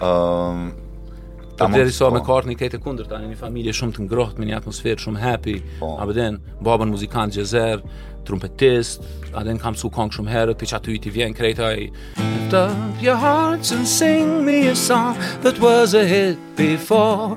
Ëm um, Derisa McCartney krejt e kundërta, një familje shumë të ngrohtë me një atmosferë shumë happy. Po. A e din, babën muzikant jazzer, trumpetist, a din ka msu kangë shumë herët, pi qatyhit i vjen krejt ai. Lift up your hearts and sing me a song that was a hit before.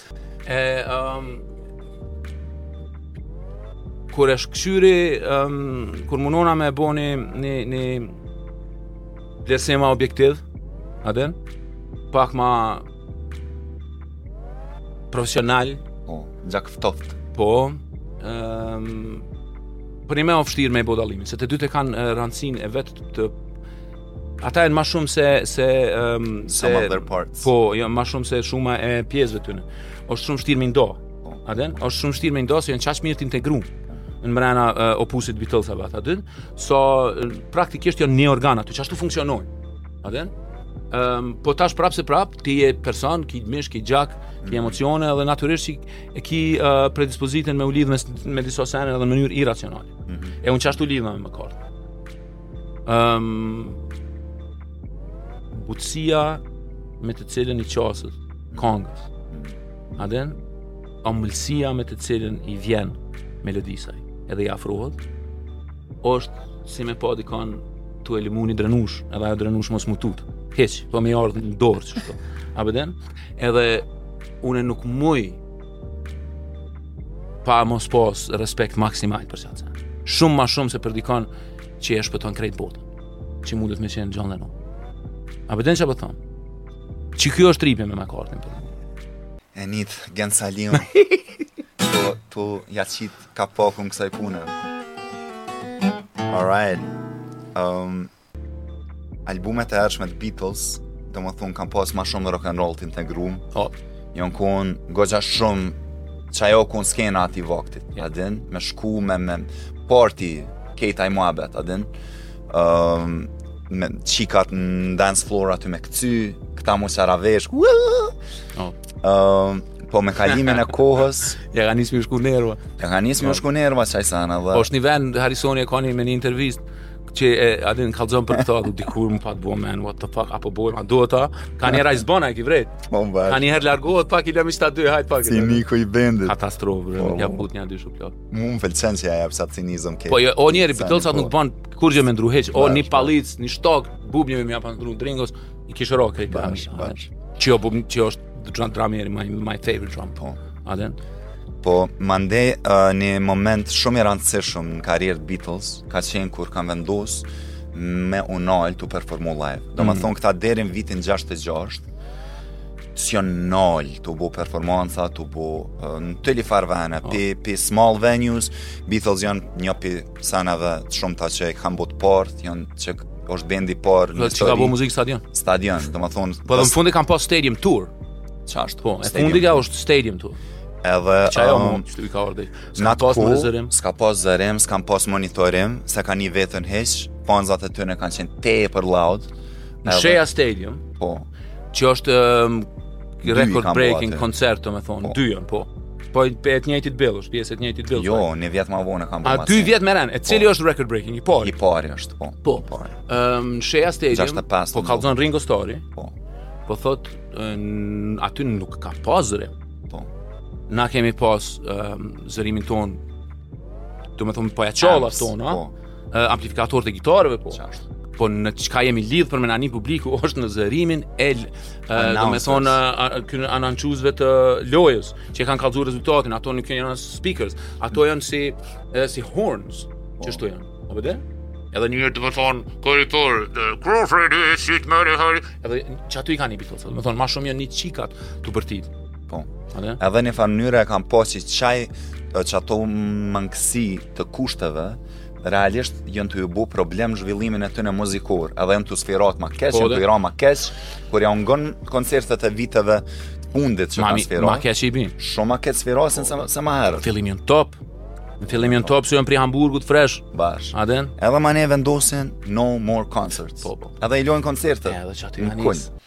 E, um, kur e këqyri, um, kur munona me ba një, një, një vlerësim ma objektiv, a din, pak ma profesional. Po, oh, gjak ftoft. Po, um, përnime o vshtirë me ba dallimin, se të dytë e kanë randësinë e vet të Ata janë më shumë se se um, se po, jo më shumë se shuma e pjesëve tyne. Është shumë vështirë me nda. Po. A din? Është shumë vështirë me nda se janë qaq mirë të integruar mbrena uh, opusit Beatles apo ata dy. So praktikisht janë një organ aty, qashtu funksionojnë. A din? Um, po tash prapë se prapë ti je person ki mish ki gjak ki mhm. emocione dhe natyrisht e ki uh, predispozitën me u lidh me, me disa sene edhe në mënyrë irracionale mm -hmm. e unë qashtu lidhem me McCart Ëm um, butësia me të cilën i qaset kangës. Mm. A din? Amëlsia me të cilën i vjen melodia e saj edhe i afrohet është si me pa dikan tu e lëmu ni drenushë edhe ajo drenushë mos m'u tutë hiç, po me i ardhë në dorë qashtu. A po e din? Edhe unë nuk muj Pa mos pas respekt maksimal për qat sen. Shumë ma shumë se për dikan që e shpëton krejt botën. Që mundet me qenë John Lennon. A po e din ça po thom? Po që kjo është tripi jem me McCartney-n, po. E ni, genialen. tu, tu, ja qit kapakun kësaj pune. Alright. Um, Albumet e hershme të Beatles, domethënë, kanë pas ma shumë rock and roll të integrum. O. Janë kon goxha shumë, që ajo u kon skena e atij vaktit, ja. a din, me shku, me, me party, krejt ai muhabet, a din. Um, me qikat në dance floor aty me këcy, k'tha, m'u marr vesh, oh. um, po me kalimin e kohës ja ka nisë me shku nerva ja ka nisë me shku nerva qaj sen dhe po është një vend Harisoni e ka një me një intervist që e a din kallxon për këto atë dikur më pat bën man what the fuck a po bën ma duhet ta ka një rajs bona ki vret po mbar tani herë largohet pak i lëmi sta dy hajt pak ciniku i bendit katastrofë bre po, ja put një dy shumë plot mu më pëlqen se ja jap sa cinizëm ke po jo o njëri bëtol sa nuk bën kurgjë me ndru hiç o një pallic një shtok bubnjë me ja ndru Ringos i kish rokë i bash bash që jo bubnjë që është është drummeri, my, my favorite drum, po. A din? Po, mandej uh, një moment shumë i rëndësishëm në karrierë të Beatles, ka qenë kur kanë vendos me u nal tu performu live. Do me mm. thonë këta deri n'vitin 66, s'janë nal tu bo performanca, tu bo uh, në të li far venue, oh. pi, pi small venues, Beatles janë një pi Senave të shumta që i kanë bo të parët, janë që është bendi i parë në histori që ka bo muzikë n'stadion? Stadion, do me thonë... Po edhe në fund e kanë bo stadium tour. Qashtu? Po, e fundit ka është stadium tour. Edhe... Qajo um, mund, që ka ordi. Në atë kohë, s'ka pas zërim, s'ka pas monitorim, s'e kanë ni veten hiç, fansat e tyne kanë qenë tepër loud. Në Shea Stadium, po. që është um, record breaking koncert, do me thonë, dyën, po. Po e të njëjtit bill, është pjesë e të njëjtit bill. Jo, një vjet më vonë kanë bërë. A dy vjet më ran, e cili po. është record breaking i pari? I pari është, po. Po. po. Ëm në Shea Stadium. 65. Po kallzon Ringo Starri. Po. Po thot aty nuk ka pas zërim. Po. Na kemi pas zërimin ton. Do me thonë pojaçallat tona. Po. uh, amplifikator të gitarave po. Qashtu. Po në çka jemi lidh për me na ni publiku është në zërimin e uh, do me thonë këto uh, announcers-ve të lojës që kanë kallzu rezultatin, ato nuk janë speakers, ato janë si uh, si horns, po. qashtu janë. A e di? Edhe një herë do me thonë, koritor, krofredi, shqit, mëri, hëri. Edhe qaty i kanë ni Beatles, do me thonë, ma shumë janë ni qikat tu bërtit. Po. Okay. Edhe një farë mënyre e kanë pa që qajo që ato mangësi të kushteve, realisht janë tu ju bo problem zhvillimin e tyne muzikor, edhe janë tu svirat ma keq, po, janë tu i ra ma keq, kur ja ngon koncertet e viteve të fundit që kanë svirat. Ma keq i bin. Shumë ma keq svirat sa se ma herët. Fillim janë top, Në fillim janë top, se janë pri Hamburgut fresh. Bash. A din? Edhe manej vendosin no more concerts. Po, po. Edhe i lojnë koncertet. Edhe qaty nis.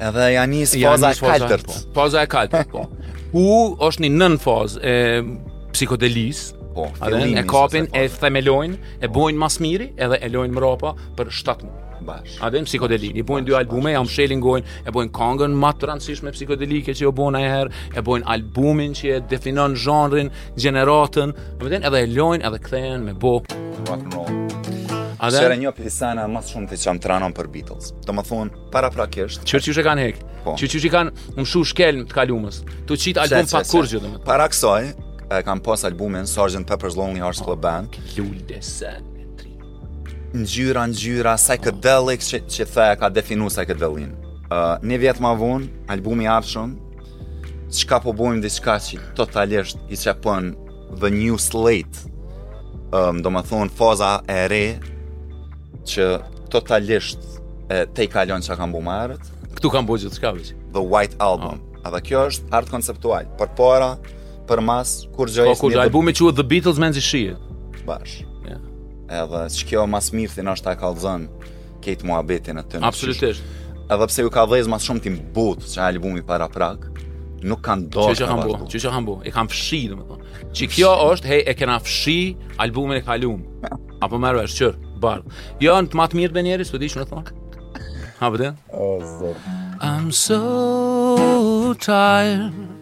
Edhe ja nis faza e kaltërt. Po. Faza e kaltërt, po. Ku është një nën fazë e psikodelisë, po, e kapin, e themelojnë, e bojnë ma s'miri, edhe e lojnë mrapa për 7 muj. Bash. A din, psikodelinë i bojnë dy albume, ja mshelin gojën, e bojnë kangën ma të rëndësishme psikodelike që u bo najherë, e bojnë albumin që e definon zhanrin, gjeneratën, më vjen edhe e lojnë edhe kthehen me bo. Rock and roll. A dhe? Shumë një prej sene ma shumë qe m'tranon për Beatles. Domethënë, para praktikisht... Qysh që kanë hekë? Po. Qysh që i kanë mshu shkelm të kalumes? Tu qitë album pa kurgjo, dhe Para kësoj, e kan pas albumin Sgt. Pepper's Lonely Hearts Club Band. Lule dhe sene, ngjyra, ngjyra, psychedelic që, që e ka definu psikodelinë. Uh, një vjet ma vonë, albumi ardhshëm, çka po bojnë diçka që totalisht e qesin the new slate um, domethënë faza e re që totalisht e, tejkalon çka kam bo ma herët këtu s'kam bo gjithçka veç the white album ah. edhe kjo është art konceptual përpara përmas kurgjo po, kurgjo albumi që the Beatles mezi shihet bash yeah. edhe qekjo ma s'miri thina është ta kallxon këtë muhabetin aty në Absolutisht. Edhe pse ju ka dhezë ma s'shumti mbet qaj albumi paraprak, nuk kanë dorë. Çfarë kanë bërë? Çfarë kanë bërë? E kanë fshi, domethënë. Çi kjo është, hey, e kena fshi albumin e kalum. E po e mrrshim qitu bardh. Jo, në të matë mirë të njerëz, po di çka m'thon. Ha bëre. O zot. I'm so tired.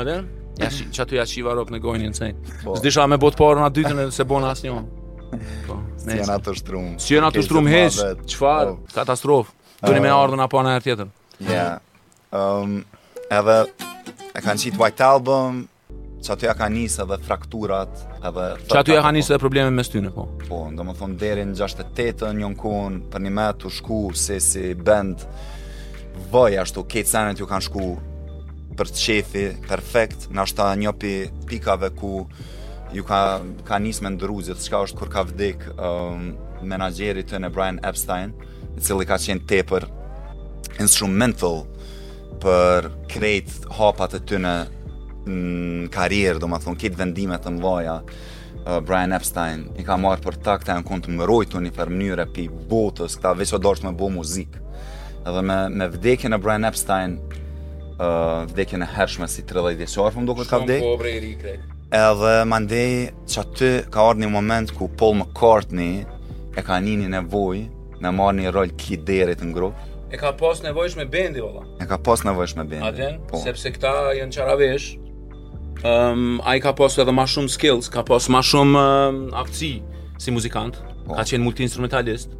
Ate? Jashtë, qaty jashtë veq rrok me ngu, insane. Po. S'disha me bo t'parën a t'dytën e s'e bona asnjënën. Po, s'janë aq shtrumë. S'janë aq shtrumë hiç, çfarë, oh. Po. katastrofë. Tu me ardhë n'episod tjetër. Ja. Um, edhe, e kanë qitë White Album, qaty ja ka nisë edhe frakturat edhe qaty ja ka nisë edhe probleme mes tyne po po, domethënë deri n'68 jon kon përnjëmend tu shku si si band veç ashtu, krejt senet ju kanë shku për qefi perfekt, nashta një pi pikave ku ju ka, ka nisë me ndryshu diçka është kur ka vdekë um, menaxheri i tyne Brian Epstein, i cili ka qenë tepër instrumental për krejt hapat e tyne në karierë, domethënë, krejt vendimet e mdhaja, Brian Epstein i ka marrë për ta, këta jon kon të mbrojtun njëfarë mënyre pi botës, këta veç u dashtë me bo muzikë. Edhe me, me vdekjen e Brian Epstein, uh, vdekjen e hershme si 30 vjeçar, po më duket ka vdekë. Shumë po bre, i ri krejt. Edhe mandej qaty ka ardhë një moment ku Paul McCartney e ka ni një nevojë me marrë një rol të liderit në grupë. E ka pas nevojë edhe bendi, valla. E ka pas nevojë edhe bendi. Edhe, po. sepse këta janë çaravesh, Um, ai ka pas edhe ma shumë skills, ka pas ma shumë um, aftësi si muzikant, po. ka qenë multi-instrumentalist,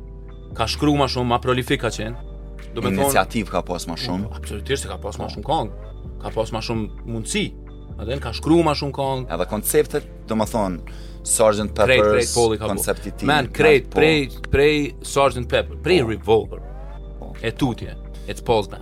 ka shkru ma shumë, ma prolifik ka qenë. Do me Iniciativë ka pas ma shumë. Po, absolutisht ka pas ma po. shumë kongë, ka pas ma shumë mundësi, edhe ka shkru ma shumë kongë. Edhe konceptet, domethënë, Sergeant Pepper's krejt, krejt, Pauli, koncepti i tij. Man, krejt, prej, prej Sergeant Pepper, prej Revolver, e tutje, it's Paul's.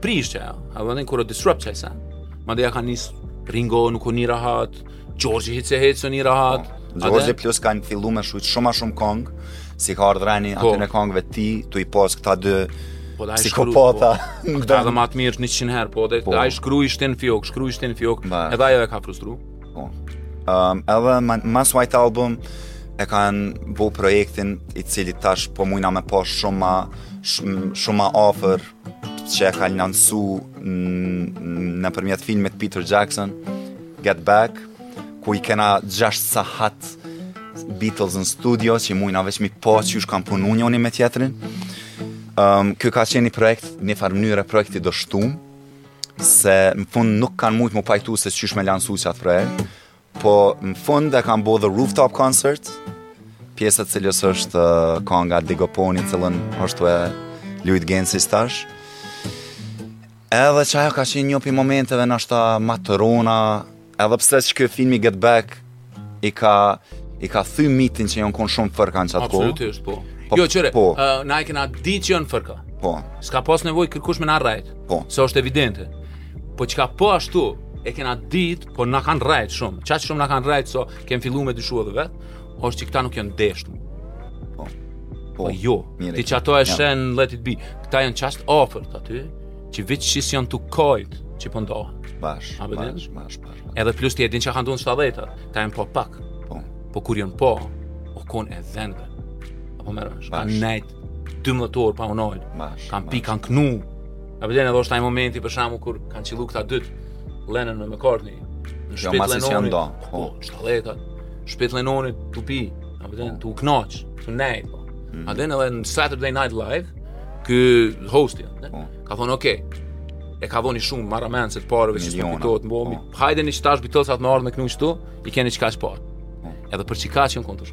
Prishte ajo. A e din kur e disrupt çaj sa. Madje ja kanë nis Ringo nuk u ni rahat, George hiç e hiç u ni rahat. George plus ka fillu me shkru shumë ma shumë kong, s'i ka ardh reni po. aty kongëve të tij, tu i pas këta dy Po dy psikopata. Po. Këta dy më të mirë 100 herë, po dhe po. ai shkru i shtin n'fiok, shkru i shtin n'fiok, edhe ajo e ka frustruar. Po. Ehm, edhe mas White Album e kanë bo projektin i cili tash po mujna me pa shumë ma shumë ma ofër që e ka lansu nëpërmjet filmit Peter Jackson, Get Back, ku i kena 6 sahat Beatles në studio, që i mujna veç m'i pa qysh kanë punu njoni me tjetërin. Um, kjo ka qenë ni projekt, një farë mënyre projekt i dështum, se në fund nuk kanë mujtë m'u pajtu se qysh me lansu qat projekt, Po në fund e kanë bo The Rooftop Concert, pjesë e cilës është uh, kanga Dig a Pony, cilën është e lujt Genci tash. Edhe qajo ka qenë një pi momenteve noshta ma të rona, edhe pse qekjo filmi Get Back i ka, i ka thy mitin që jonë konë shumë fërka në qatë kohë. Absolutisht, po. po. Jo, qyre, po. uh, na e kena di që jonë fërka. Po. S'ka pas nevoj kërkush me na rrejt. Po. Se është evidente. Po çka po ashtu, e kena dit po na kanë rrejt shumë, qaqë shumë na kanë rrejt, sa kem fillu me dyshu edhe vetë, është që këta nuk janë desht. Po, po, po jo, mirë, ti qato e sheh n'Let It Be, këta janë qaqë ofërt aty, që veç që s'janë tu kajtë, që po ndohen. Po bash, bash, bash, bash, Edhe plus ti e din që kanë dhënë 70 ta janë pa pak. Po. Po kur janë pa, u kon e dhënë. A po merr vesh. Kanë nejt 12 orë pa u nal. Kan pi kan knu. A po e din edhe është ai momenti për shembull kur kanë qillu këta dyt Lennon me McCartney. Në shpi t'jo, Lennon. Po, po, 70-ta. Shpi t'Lennon tu pi. A po e din tu u knaq, tu nejt. Po. Mm. A e din edhe në Saturday Night Live ky hosti, ne? Po. Ka thonë, "Ok, e ka dhon ni shumë marramendëse të pareve që s'po fitohet mbomi. Po. Hajde në qtash Beatlesat me ardh me knu, i keni qkaq pare." Edhe për qikaq jon kontosh.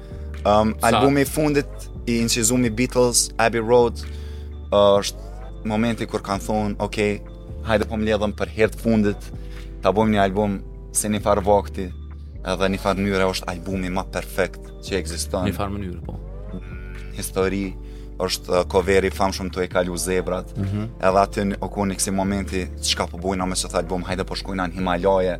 Um, albumi i fundit i incizum i Beatles, Abbey Road, uh, është momenti kur kanë thonë, ok, hajde po mledhëm për herë të fundit, ta bojmë një album si një farë vakti, edhe një farë mënyre është albumi ma perfekt që ekziston. Një farë mënyre, po. Histori, është uh, coveri i famshëm tu e kalu zebrat, mm -hmm. edhe aty u kon ni ksi momenti, çka po bojna me qit album, hajde po shkojna në Himalaje,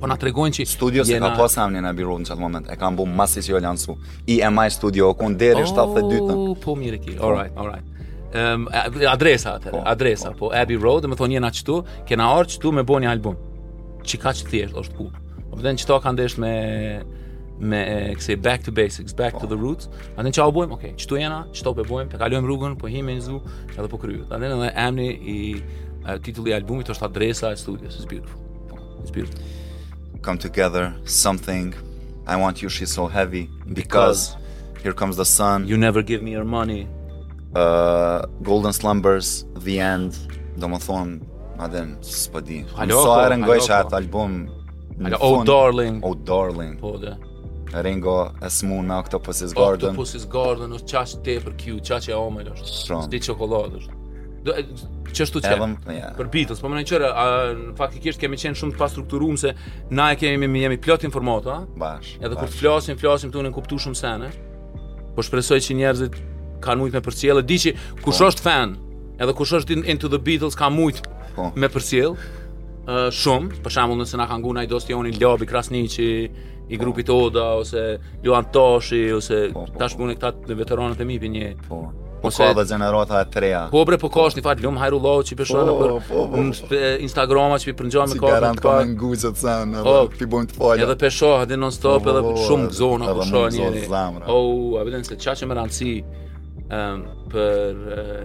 po na tregojnë që studio s'e ka pas emnin Abbey Road në çat moment e kanë bu masi që jo lansu i EMI studio ku në deri 72 të po mirë ti all right all right Um, adresa atë, po, adresa, po. po, Abbey Road, dhe me thonë jena qëtu, kena ardh qëtu me bo një album. Që ka që thjesht, është ku. Po, dhe në qëta ka desht me, me, kësi, back to basics, back po. to the roots. A din qa po bojmë, okej, okay, qëtu jena, qëto pe bojmë, pe kalujmë rrugën, po himë në studio, edhe u kry. A din edhe emni i titulli albumit është adresa e studios, it's beautiful. It's beautiful. Come together, something. I want you, she's so heavy. Because, because here comes the sun. You never give me your money. Uh, golden slumbers, the end. Do me thonë, a din, spo di. Halo, so, halo, halo, halo, album. Halo, oh, darling. Oh, darling. Po, dhe. Ringo, s'mun, Octopus's Garden. Octopus's Garden, është qaqë tepër cute, qaqë e omel është. Shumë. Si qokoladë është. Do qështu çka. Ja. Për Beatles, do me thonë që na, faktikisht kemi qenë shumë të pastrukturuar se na e kemi më jemi plot informata. Bash. Edhe kur të flasim, flasim tu nënkuptu shumë sene. Po shpresoj që njerëzit kanë mujt me përcjellë, diqysh kush po. është fan, edhe kush është into the Beatles ka mujt po. me përcjell. Ë uh, shumë, për shembull nëse na kanë ngu naj dosti joni Labi Krasniqi, i grupit Oda ose Luan Toshi ose po, po, tash punë po. këta ma veteranët e mi pe njoh. Po. Po ose, ka dhe gjenerata të reja. Po bre, po ka është një Fatlum Hajrullahu që i pe shoh nëpër po, po, po. Instagrama që i përngjajnë Mekës. Si garant ka me ngu qët sen, edhe oh, t'i bojmë të fala. Edhe pe shoh, edhe non stop, edhe shumë gzona kur shoh njeri. Edhe m'u gzon zemra. Oh, apet diçka që me rëndësi um, për uh,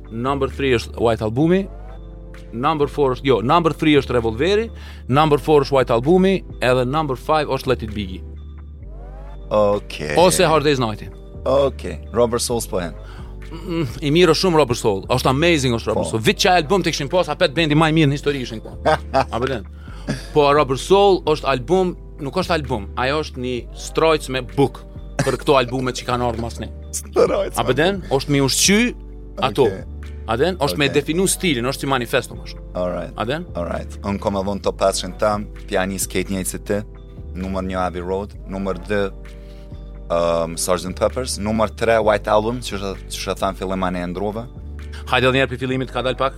Number 3 është White Albumi, Number 4 është, jo, Number 3 është Revolveri, Number 4 është White Albumi, edhe Number 5 është Let It Be. Okay. Ose Hard Day's Night. Okay. Rubber Soul s'po hin. Mm, I mirë shumë Rubber Soul. Është amazing është Rubber po. Soul. Veç qit album të kishin pas, apet bendi më i mirë në histori ishin kon. A din. Po Rubber Soul është album, nuk është album, ajo është një strojc me book. për këto albume që kanë ardhur mas ne. A e din? Është me ushqy ato. Okay. A den? Është okay. me definu stilin, është si manifesto më shumë. All right. A den? All right. Unë kom me thon top pesën tem, pikërisht e njëjtë si ti, numër një Abbey Road, numër dy um, Sgt. Peppers, numër 3 White Album, që shë, që shë thamë fillim, a din, e ndrove. Hajde edhe njerë prej fillimit, kadalë pak?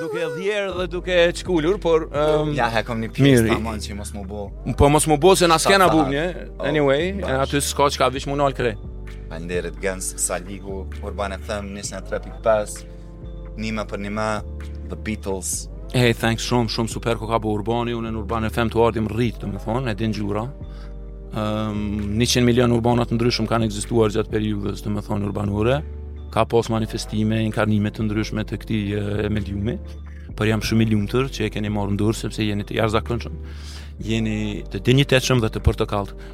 duke shqyer dhe duke shkulur, por um, ja, a, kam një pjesë tamam që mos me bo. Po mos me bo se na s'kena bubnje, eh? oh, anyway, e aty s'ka çka veç me nal krejt. Faleminderit Genc Salihu, Urban FM 23.5. Nima për nima, The Beatles. Hey, thanks shumë, shumë super ku ka bo Urbani, unë në Urban FM thuajse jam rrit, domethënë, e din gjura. Ehm, um, 100 milion urbana të ndryshëm kanë ekzistuar gjatë periudhës, domethënë urbanore. Ka pas manifestime, inkarnime të ndryshme të këtij mediumi. Por jam shumë i lumtur që e keni marrë n'dorë sepse jeni të jashtëzakonshëm. Jeni të dinjitetshëm dhe të portokalltë.